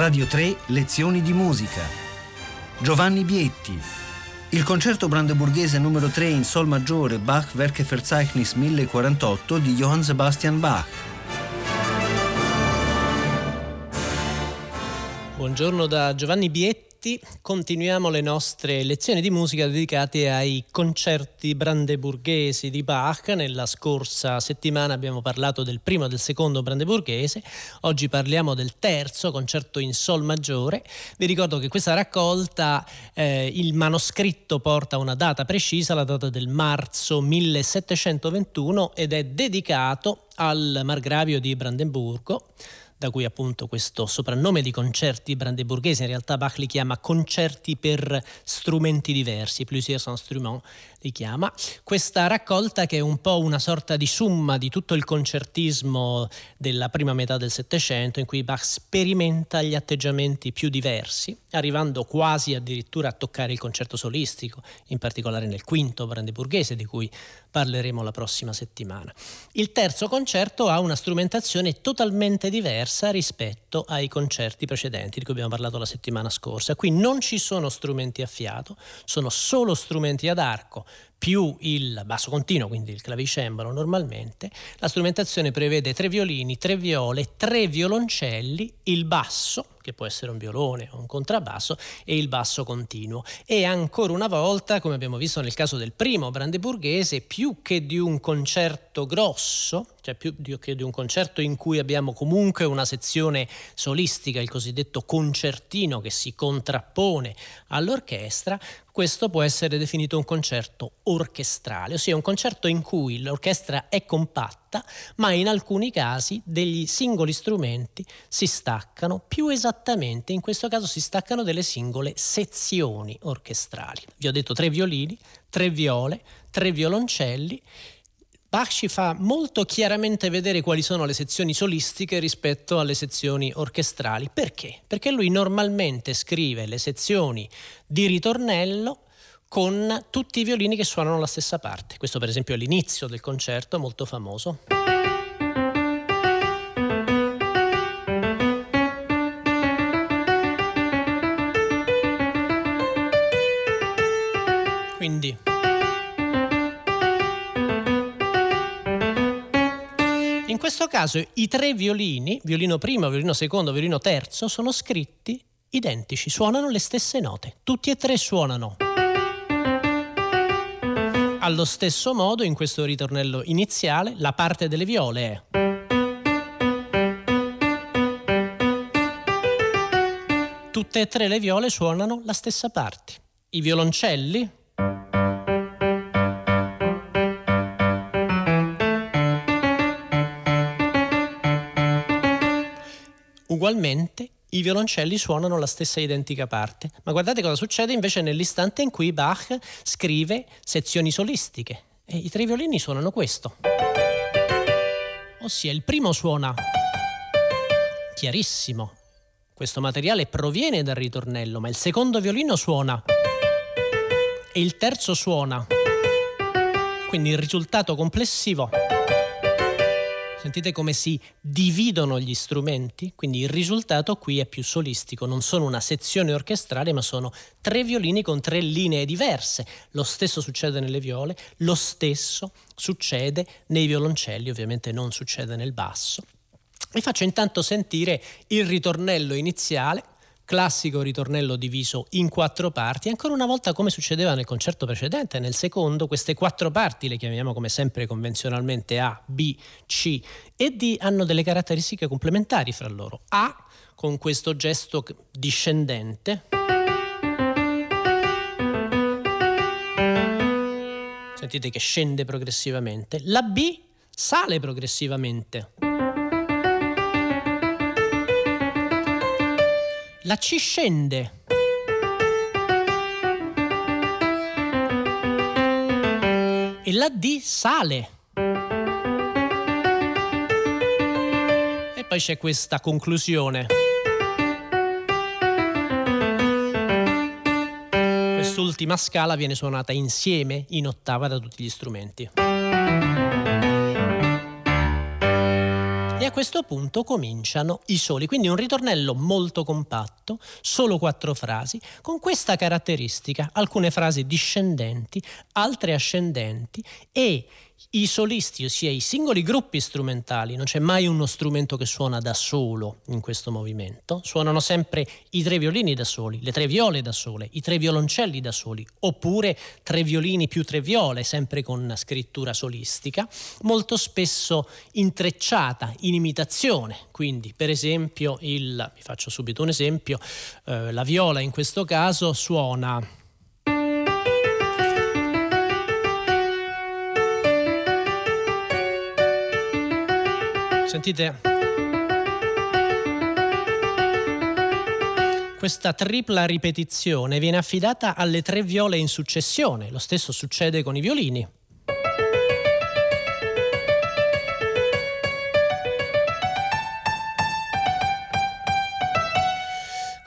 Radio 3 Lezioni di musica. Giovanni Bietti. Il concerto brandeburghese numero 3 in Sol maggiore Bach Werkeverzeichnis 1048 di Johann Sebastian Bach. Buongiorno da Giovanni Bietti tutti, continuiamo le nostre lezioni di musica dedicate ai concerti brandeburghesi di Bach. Nella scorsa settimana abbiamo parlato del primo e del secondo brandeburghese, oggi parliamo del terzo concerto in Sol maggiore. Vi ricordo che questa raccolta, eh, il manoscritto porta una data precisa, la data del marzo 1721 ed è dedicato al margravio di Brandeburgo da cui appunto questo soprannome di concerti brandeburghesi, in realtà Bach li chiama concerti per strumenti diversi, plusieurs instruments li chiama. Questa raccolta che è un po' una sorta di summa di tutto il concertismo della prima metà del Settecento, in cui Bach sperimenta gli atteggiamenti più diversi, arrivando quasi addirittura a toccare il concerto solistico, in particolare nel quinto brandeburghese, di cui parleremo la prossima settimana. Il terzo concerto ha una strumentazione totalmente diversa rispetto ai concerti precedenti di cui abbiamo parlato la settimana scorsa. Qui non ci sono strumenti a fiato, sono solo strumenti ad arco più il basso continuo, quindi il clavicembalo normalmente, la strumentazione prevede tre violini, tre viole, tre violoncelli, il basso, che può essere un violone o un contrabbasso, e il basso continuo. E ancora una volta, come abbiamo visto nel caso del primo brandeburghese, più che di un concerto grosso, cioè più che di un concerto in cui abbiamo comunque una sezione solistica, il cosiddetto concertino che si contrappone all'orchestra, questo può essere definito un concerto orchestrale, ossia un concerto in cui l'orchestra è compatta, ma in alcuni casi degli singoli strumenti si staccano, più esattamente in questo caso si staccano delle singole sezioni orchestrali. Vi ho detto tre violini, tre viole, tre violoncelli Bach ci fa molto chiaramente vedere quali sono le sezioni solistiche rispetto alle sezioni orchestrali. Perché? Perché lui normalmente scrive le sezioni di ritornello con tutti i violini che suonano la stessa parte. Questo per esempio è l'inizio del concerto, molto famoso. Quindi questo caso i tre violini, violino primo, violino secondo, violino terzo, sono scritti identici, suonano le stesse note. Tutti e tre suonano. Allo stesso modo, in questo ritornello iniziale, la parte delle viole è. Tutte e tre le viole suonano la stessa parte. I violoncelli Ugualmente i violoncelli suonano la stessa identica parte, ma guardate cosa succede invece nell'istante in cui Bach scrive sezioni solistiche e i tre violini suonano questo. Ossia il primo suona chiarissimo, questo materiale proviene dal ritornello, ma il secondo violino suona e il terzo suona. Quindi il risultato complessivo Sentite come si dividono gli strumenti? Quindi il risultato qui è più solistico, non sono una sezione orchestrale, ma sono tre violini con tre linee diverse. Lo stesso succede nelle viole, lo stesso succede nei violoncelli, ovviamente non succede nel basso. Vi faccio intanto sentire il ritornello iniziale classico ritornello diviso in quattro parti, ancora una volta come succedeva nel concerto precedente, nel secondo queste quattro parti le chiamiamo come sempre convenzionalmente A, B, C e D hanno delle caratteristiche complementari fra loro. A con questo gesto discendente. Sentite che scende progressivamente. La B sale progressivamente. La C scende. E la D sale. E poi c'è questa conclusione. Quest'ultima scala viene suonata insieme in ottava da tutti gli strumenti. E a questo punto cominciano i soli, quindi un ritornello molto compatto, solo quattro frasi, con questa caratteristica, alcune frasi discendenti, altre ascendenti e i solisti, ossia i singoli gruppi strumentali, non c'è mai uno strumento che suona da solo in questo movimento, suonano sempre i tre violini da soli, le tre viole da sole, i tre violoncelli da soli, oppure tre violini più tre viole, sempre con scrittura solistica, molto spesso intrecciata in imitazione, quindi per esempio il, vi faccio subito un esempio, eh, la viola in questo caso suona Sentite? Questa tripla ripetizione viene affidata alle tre viole in successione, lo stesso succede con i violini.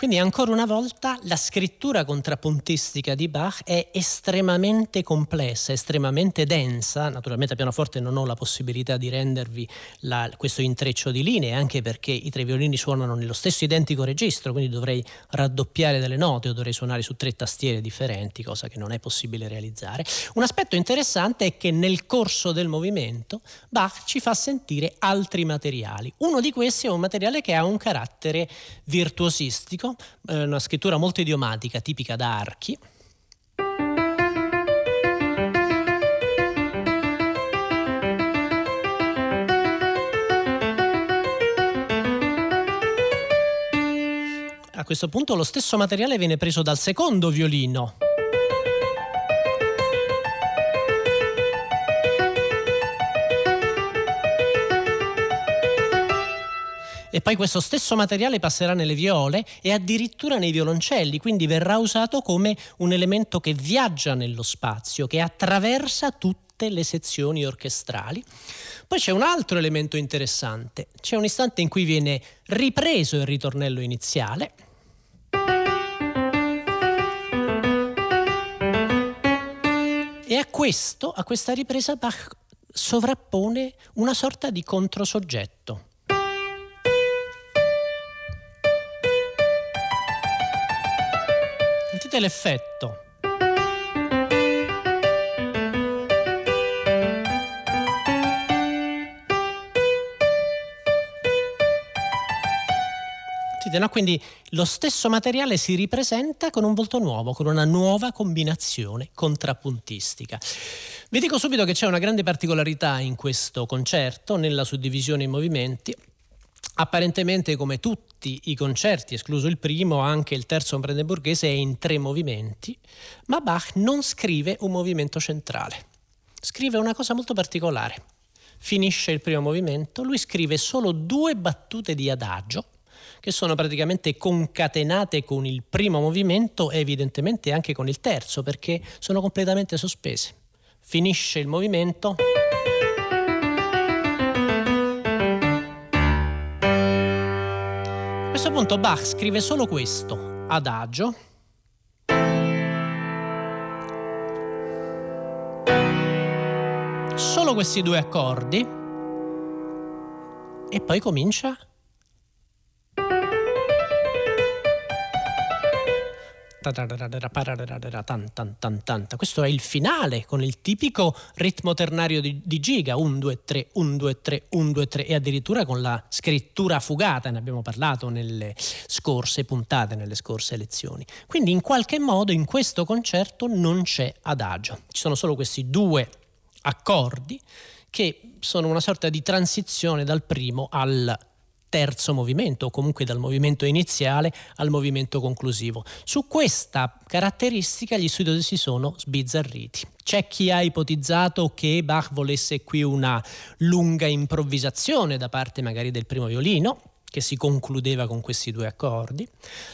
Quindi ancora una volta la scrittura contrappuntistica di Bach è estremamente complessa, estremamente densa. Naturalmente a pianoforte non ho la possibilità di rendervi la, questo intreccio di linee, anche perché i tre violini suonano nello stesso identico registro, quindi dovrei raddoppiare delle note o dovrei suonare su tre tastiere differenti, cosa che non è possibile realizzare. Un aspetto interessante è che nel corso del movimento Bach ci fa sentire altri materiali. Uno di questi è un materiale che ha un carattere virtuosistico eh, una scrittura molto idiomatica, tipica da archi. A questo punto lo stesso materiale viene preso dal secondo violino. E poi questo stesso materiale passerà nelle viole e addirittura nei violoncelli, quindi verrà usato come un elemento che viaggia nello spazio, che attraversa tutte le sezioni orchestrali. Poi c'è un altro elemento interessante, c'è un istante in cui viene ripreso il ritornello iniziale. E a questo, a questa ripresa Bach sovrappone una sorta di controsoggetto. Sentite l'effetto. No? Quindi lo stesso materiale si ripresenta con un volto nuovo, con una nuova combinazione contrappuntistica. Vi dico subito che c'è una grande particolarità in questo concerto, nella suddivisione in movimenti. Apparentemente, come tutti i concerti, escluso il primo, anche il terzo brandeburghese è in tre movimenti, ma Bach non scrive un movimento centrale. Scrive una cosa molto particolare. Finisce il primo movimento, lui scrive solo due battute di adagio, che sono praticamente concatenate con il primo movimento e evidentemente anche con il terzo, perché sono completamente sospese. Finisce il movimento. Punto Bach scrive solo questo, adagio. Solo questi due accordi e poi comincia Questo è il finale con il tipico ritmo ternario di, di giga, 1, 2, 3, 1, 2, 3, 1, 2, 3 e addirittura con la scrittura fugata, ne abbiamo parlato nelle scorse puntate, nelle scorse lezioni. Quindi in qualche modo in questo concerto non c'è adagio, ci sono solo questi due accordi che sono una sorta di transizione dal primo al terzo movimento o comunque dal movimento iniziale al movimento conclusivo. Su questa caratteristica gli studiosi si sono sbizzarriti. C'è chi ha ipotizzato che Bach volesse qui una lunga improvvisazione da parte magari del primo violino, che si concludeva con questi due accordi.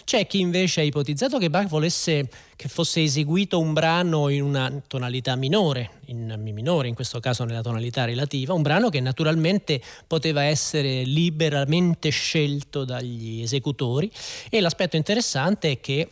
C'è chi invece ha ipotizzato che Bach volesse che fosse eseguito un brano in una tonalità minore, in Mi minore, in questo caso nella tonalità relativa, un brano che naturalmente poteva essere liberamente scelto dagli esecutori e l'aspetto interessante è che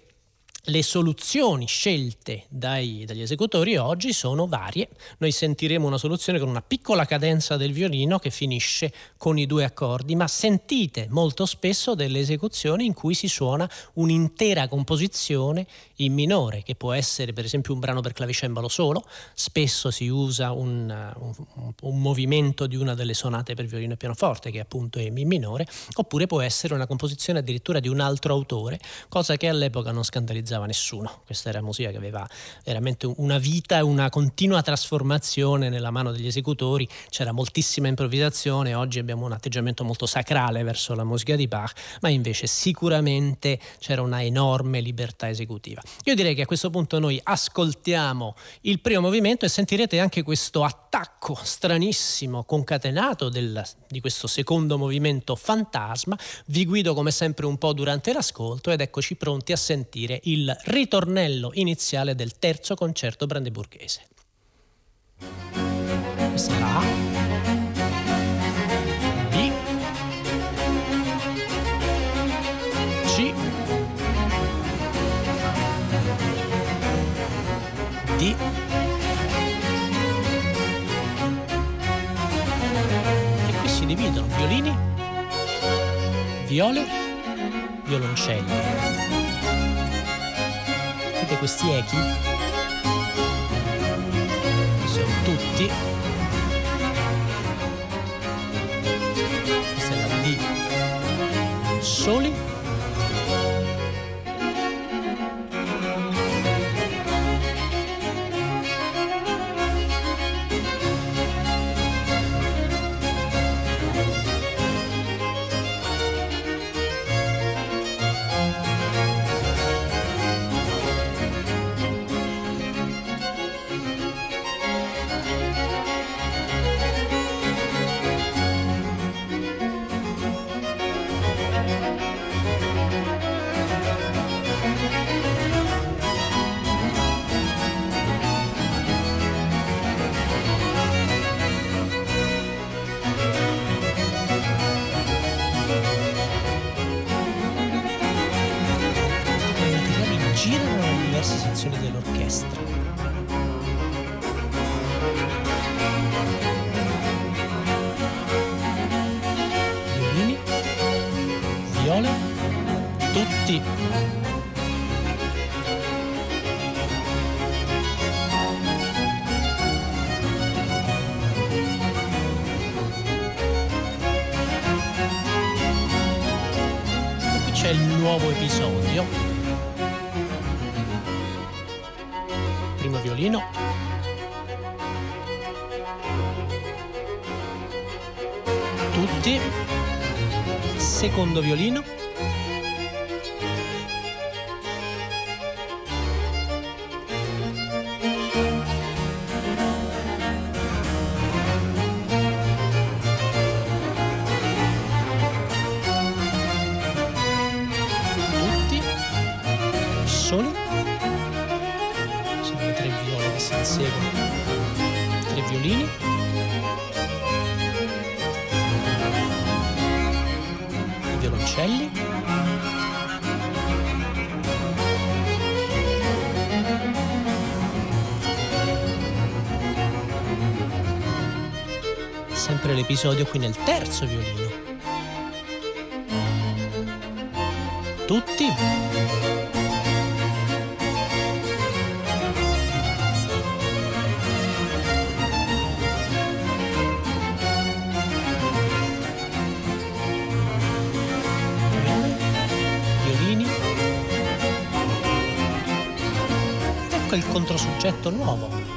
le soluzioni scelte dai, dagli esecutori oggi sono varie. Noi sentiremo una soluzione con una piccola cadenza del violino che finisce con i due accordi, ma sentite molto spesso delle esecuzioni in cui si suona un'intera composizione in minore, che può essere per esempio un brano per clavicembalo solo, spesso si usa un, un, un movimento di una delle sonate per violino e pianoforte, che appunto è Mi minore, oppure può essere una composizione addirittura di un altro autore, cosa che all'epoca non scandalizzava aspettava nessuno. Questa era musica che aveva veramente una vita una continua trasformazione nella mano degli esecutori, c'era moltissima improvvisazione, oggi abbiamo un atteggiamento molto sacrale verso la musica di Bach, ma invece sicuramente c'era una enorme libertà esecutiva. Io direi che a questo punto noi ascoltiamo il primo movimento e sentirete anche questo attacco stranissimo, concatenato del, di questo secondo movimento fantasma. Vi guido come sempre un po' durante l'ascolto ed eccoci pronti a sentire il ritornello iniziale del terzo concerto brandeburghese. Questa A. B. C. D. E qui si dividono violini, viole, violoncelli sentite questi echi? Sono tutti. Nuovo episodio. Primo violino. Tutti. Secondo violino. Episodio qui nel terzo violino. Tutti. Ecco il controsoggetto nuovo.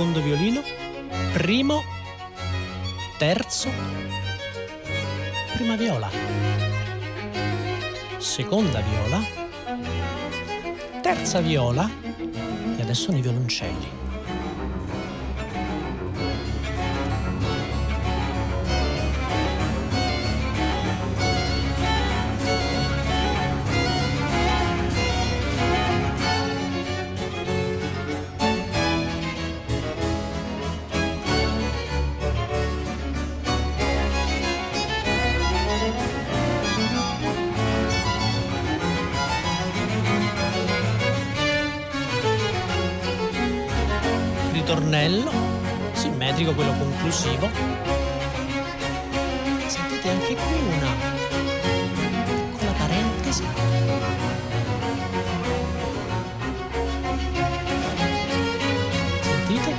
secondo violino, primo, terzo, prima viola, seconda viola, terza viola e adesso sono i violoncelli. Conclusivo. Sentite anche qui una piccola parentesi. Sentite?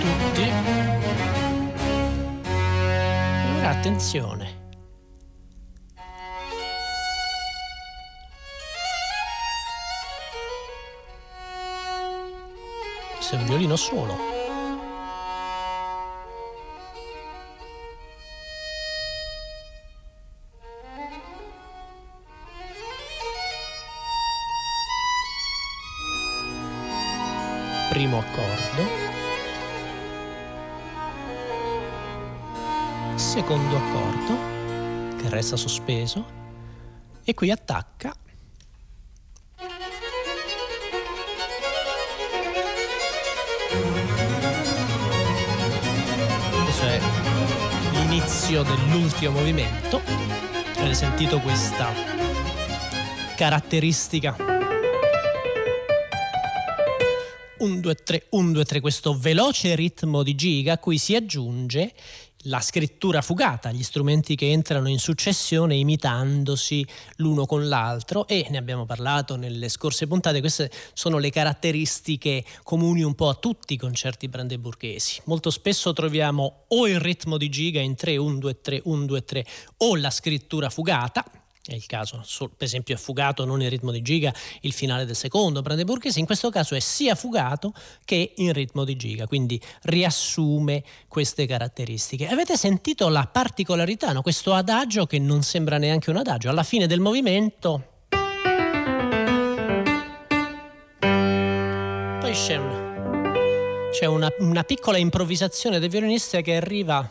Tutti. Allora attenzione. È un violino solo. Primo accordo. Secondo accordo che resta sospeso e qui attacca l'inizio dell'ultimo movimento. Avete sentito questa caratteristica? 1, 2, 3, 1, 2, 3, questo veloce ritmo di giga a cui si aggiunge la scrittura fugata, gli strumenti che entrano in successione imitandosi l'uno con l'altro e ne abbiamo parlato nelle scorse puntate, queste sono le caratteristiche comuni un po' a tutti i concerti brandeburghesi. Molto spesso troviamo o il ritmo di giga in 3, 1, 2, 3, 1, 2, 3 o la scrittura fugata, è il caso, per esempio è fugato non in ritmo di giga il finale del secondo brandeburghese, in questo caso è sia fugato che in ritmo di giga, quindi riassume queste caratteristiche. Avete sentito la particolarità, no? questo adagio che non sembra neanche un adagio, alla fine del movimento poi una, c'è una, una piccola improvvisazione del violinista che arriva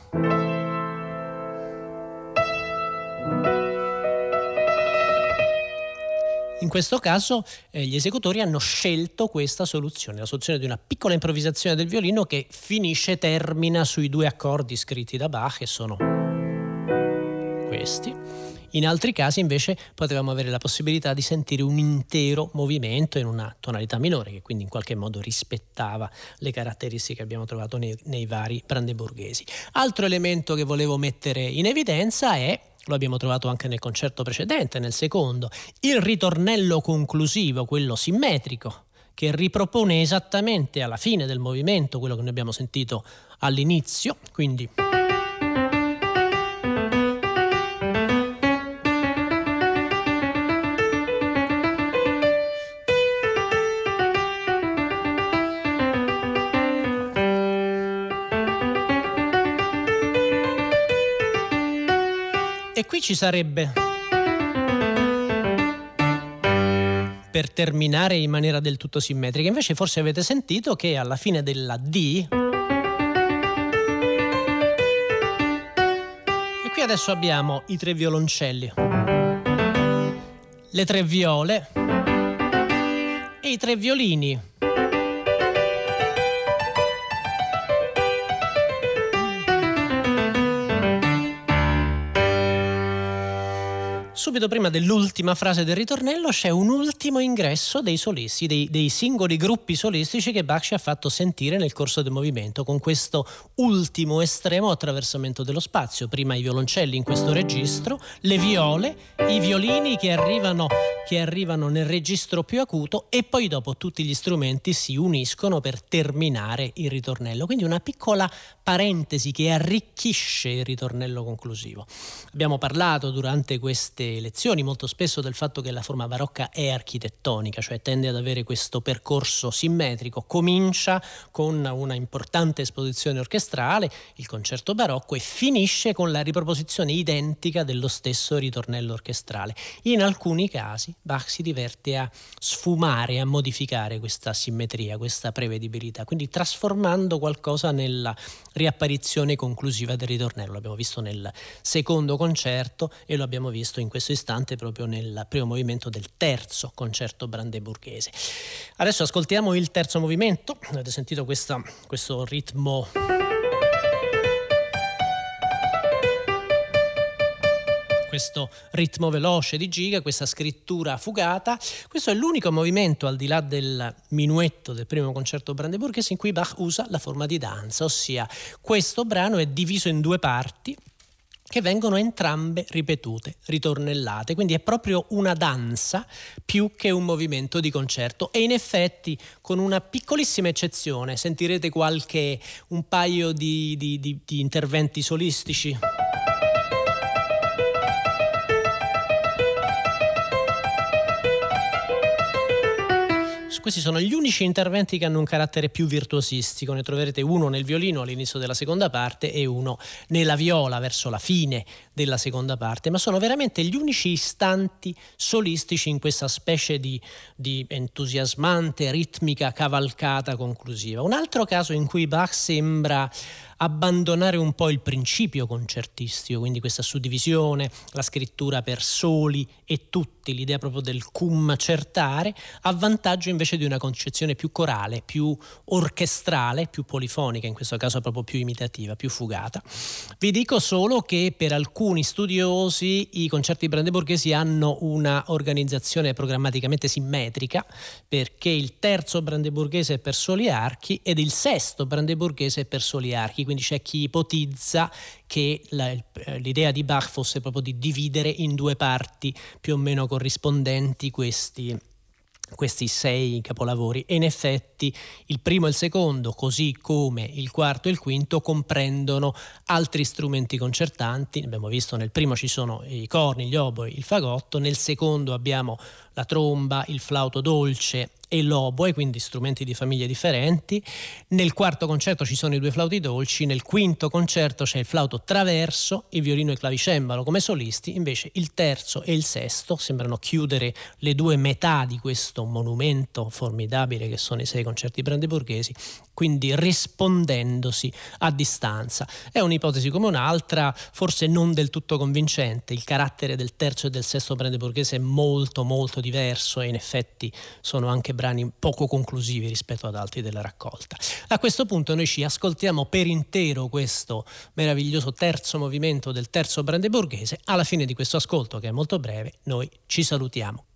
questo caso eh, gli esecutori hanno scelto questa soluzione, la soluzione di una piccola improvvisazione del violino che finisce, termina sui due accordi scritti da Bach, che sono questi. In altri casi invece potevamo avere la possibilità di sentire un intero movimento in una tonalità minore, che quindi in qualche modo rispettava le caratteristiche che abbiamo trovato nei, nei vari brandeburghesi. Altro elemento che volevo mettere in evidenza è lo abbiamo trovato anche nel concerto precedente, nel secondo, il ritornello conclusivo, quello simmetrico, che ripropone esattamente alla fine del movimento quello che noi abbiamo sentito all'inizio, quindi qui ci sarebbe, per terminare in maniera del tutto simmetrica, invece forse avete sentito che alla fine della D... E qui adesso abbiamo i tre violoncelli, le tre viole e i tre violini. Subito prima dell'ultima frase del ritornello c'è un ultimo ingresso dei solisti, dei, dei, singoli gruppi solistici che Bach ci ha fatto sentire nel corso del movimento, con questo ultimo estremo attraversamento dello spazio. Prima i violoncelli in questo registro, le viole, i violini che arrivano, che arrivano nel registro più acuto e poi dopo tutti gli strumenti si uniscono per terminare il ritornello. Quindi una piccola parentesi che arricchisce il ritornello conclusivo. Abbiamo parlato durante queste lezioni molto spesso del fatto che la forma barocca è architettonica, cioè tende ad avere questo percorso simmetrico, comincia con una importante esposizione orchestrale, il concerto barocco, e finisce con la riproposizione identica dello stesso ritornello orchestrale. In alcuni casi Bach si diverte a sfumare, a modificare questa simmetria, questa prevedibilità, quindi trasformando qualcosa nella riapparizione conclusiva del ritornello. L'abbiamo visto nel secondo concerto e lo abbiamo visto in questo istante proprio nel primo movimento del terzo concerto brandeburghese. Adesso ascoltiamo il terzo movimento, avete sentito questa, questo ritmo questo ritmo veloce di giga, questa scrittura fugata. Questo è l'unico movimento al di là del minuetto del primo concerto brandeburghese in cui Bach usa la forma di danza, ossia questo brano è diviso in due parti che vengono entrambe ripetute, ritornellate, quindi è proprio una danza più che un movimento di concerto e in effetti con una piccolissima eccezione sentirete qualche un paio di, di, di, di interventi solistici. Questi sono gli unici interventi che hanno un carattere più virtuosistico, ne troverete uno nel violino all'inizio della seconda parte e uno nella viola verso la fine della seconda parte, ma sono veramente gli unici istanti solistici in questa specie di, di entusiasmante, ritmica cavalcata conclusiva. Un altro caso in cui Bach sembra abbandonare un po' il principio concertistico, quindi questa suddivisione, la scrittura per soli e tutti, l'idea proprio del cum certare, a vantaggio invece di una concezione più corale, più orchestrale, più polifonica, in questo caso proprio più imitativa, più fugata. Vi dico solo che per alcuni studiosi i concerti brandeburghesi hanno una organizzazione programmaticamente simmetrica, perché il terzo brandeburghese è per soli archi ed il sesto brandeburghese è per soli archi quindi c'è chi ipotizza che la, eh, l'idea di Bach fosse proprio di dividere in due parti più o meno corrispondenti questi, questi sei capolavori e in effetti il primo e il secondo, così come il quarto e il quinto, comprendono altri strumenti concertanti. Abbiamo visto nel primo ci sono i corni, gli oboi, il fagotto, nel secondo abbiamo la tromba, il flauto dolce e l'oboe, quindi strumenti di famiglie differenti. Nel quarto concerto ci sono i due flauti dolci, nel quinto concerto c'è il flauto traverso, il violino e il clavicembalo come solisti, invece il terzo e il sesto sembrano chiudere le due metà di questo monumento formidabile che sono i sei concerti brandeburghesi, quindi rispondendosi a distanza. È un'ipotesi come un'altra, forse non del tutto convincente, il carattere del terzo e del sesto brandeburghese è molto molto diverso e in effetti sono anche brani poco conclusivi rispetto ad altri della raccolta. A questo punto noi ci ascoltiamo per intero questo meraviglioso terzo movimento del terzo brandeburghese. Alla fine di questo ascolto, che è molto breve, noi ci salutiamo.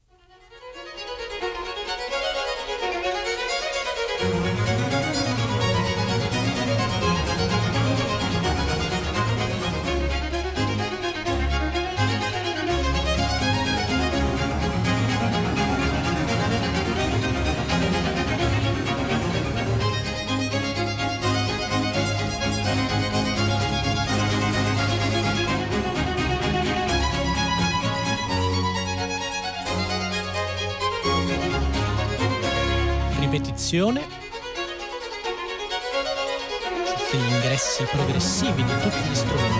Ripetizione gli ingressi progressivi di tutti gli strumenti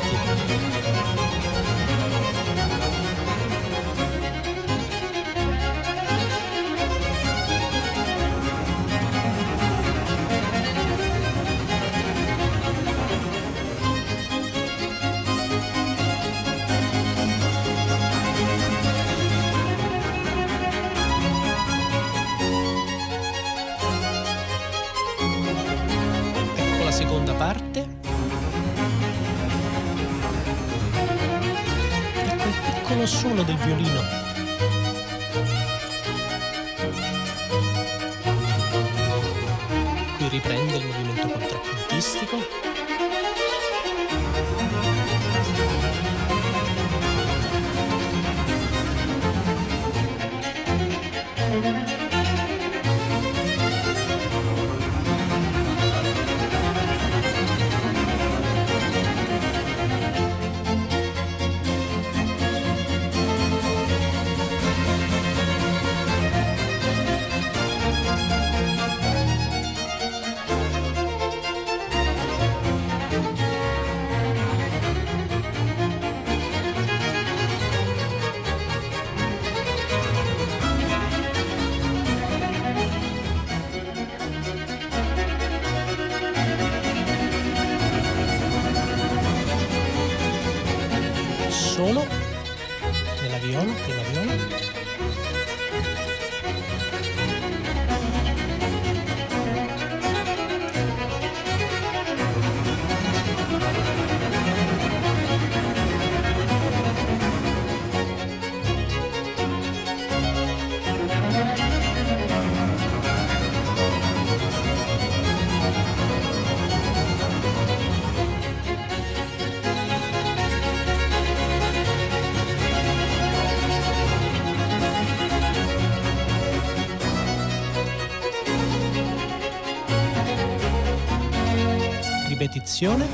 suono del violino. Ripetizione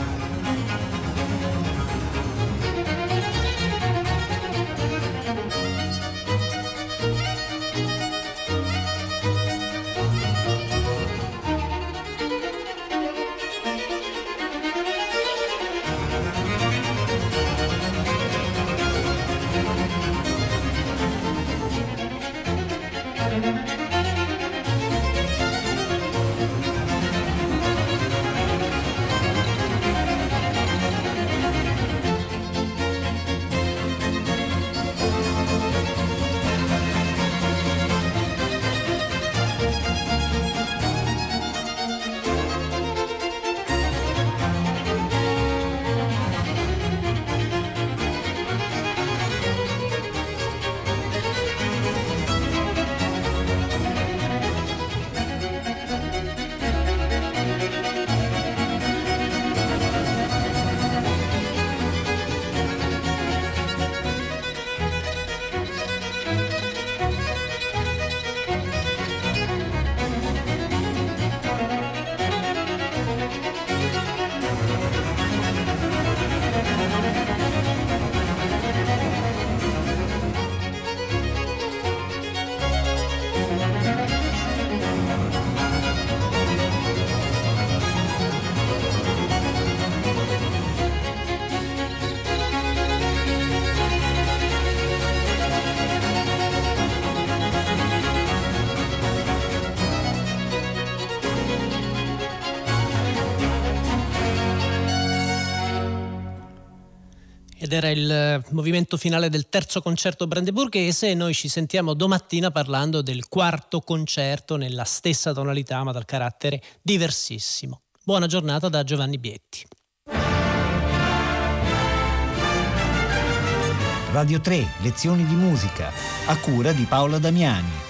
ed era il eh, movimento finale del terzo concerto brandeburghese e noi ci sentiamo domattina parlando del quarto concerto nella stessa tonalità ma dal carattere diversissimo. Buona giornata da Giovanni Bietti. Radio 3, lezioni di musica, a cura di Paola Damiani.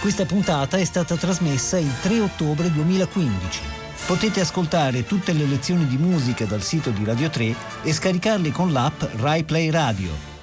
Questa puntata è stata trasmessa il 3 ottobre 2015. Potete ascoltare tutte le lezioni di musica dal sito di Radio 3 e scaricarle con l'app RaiPlay Radio.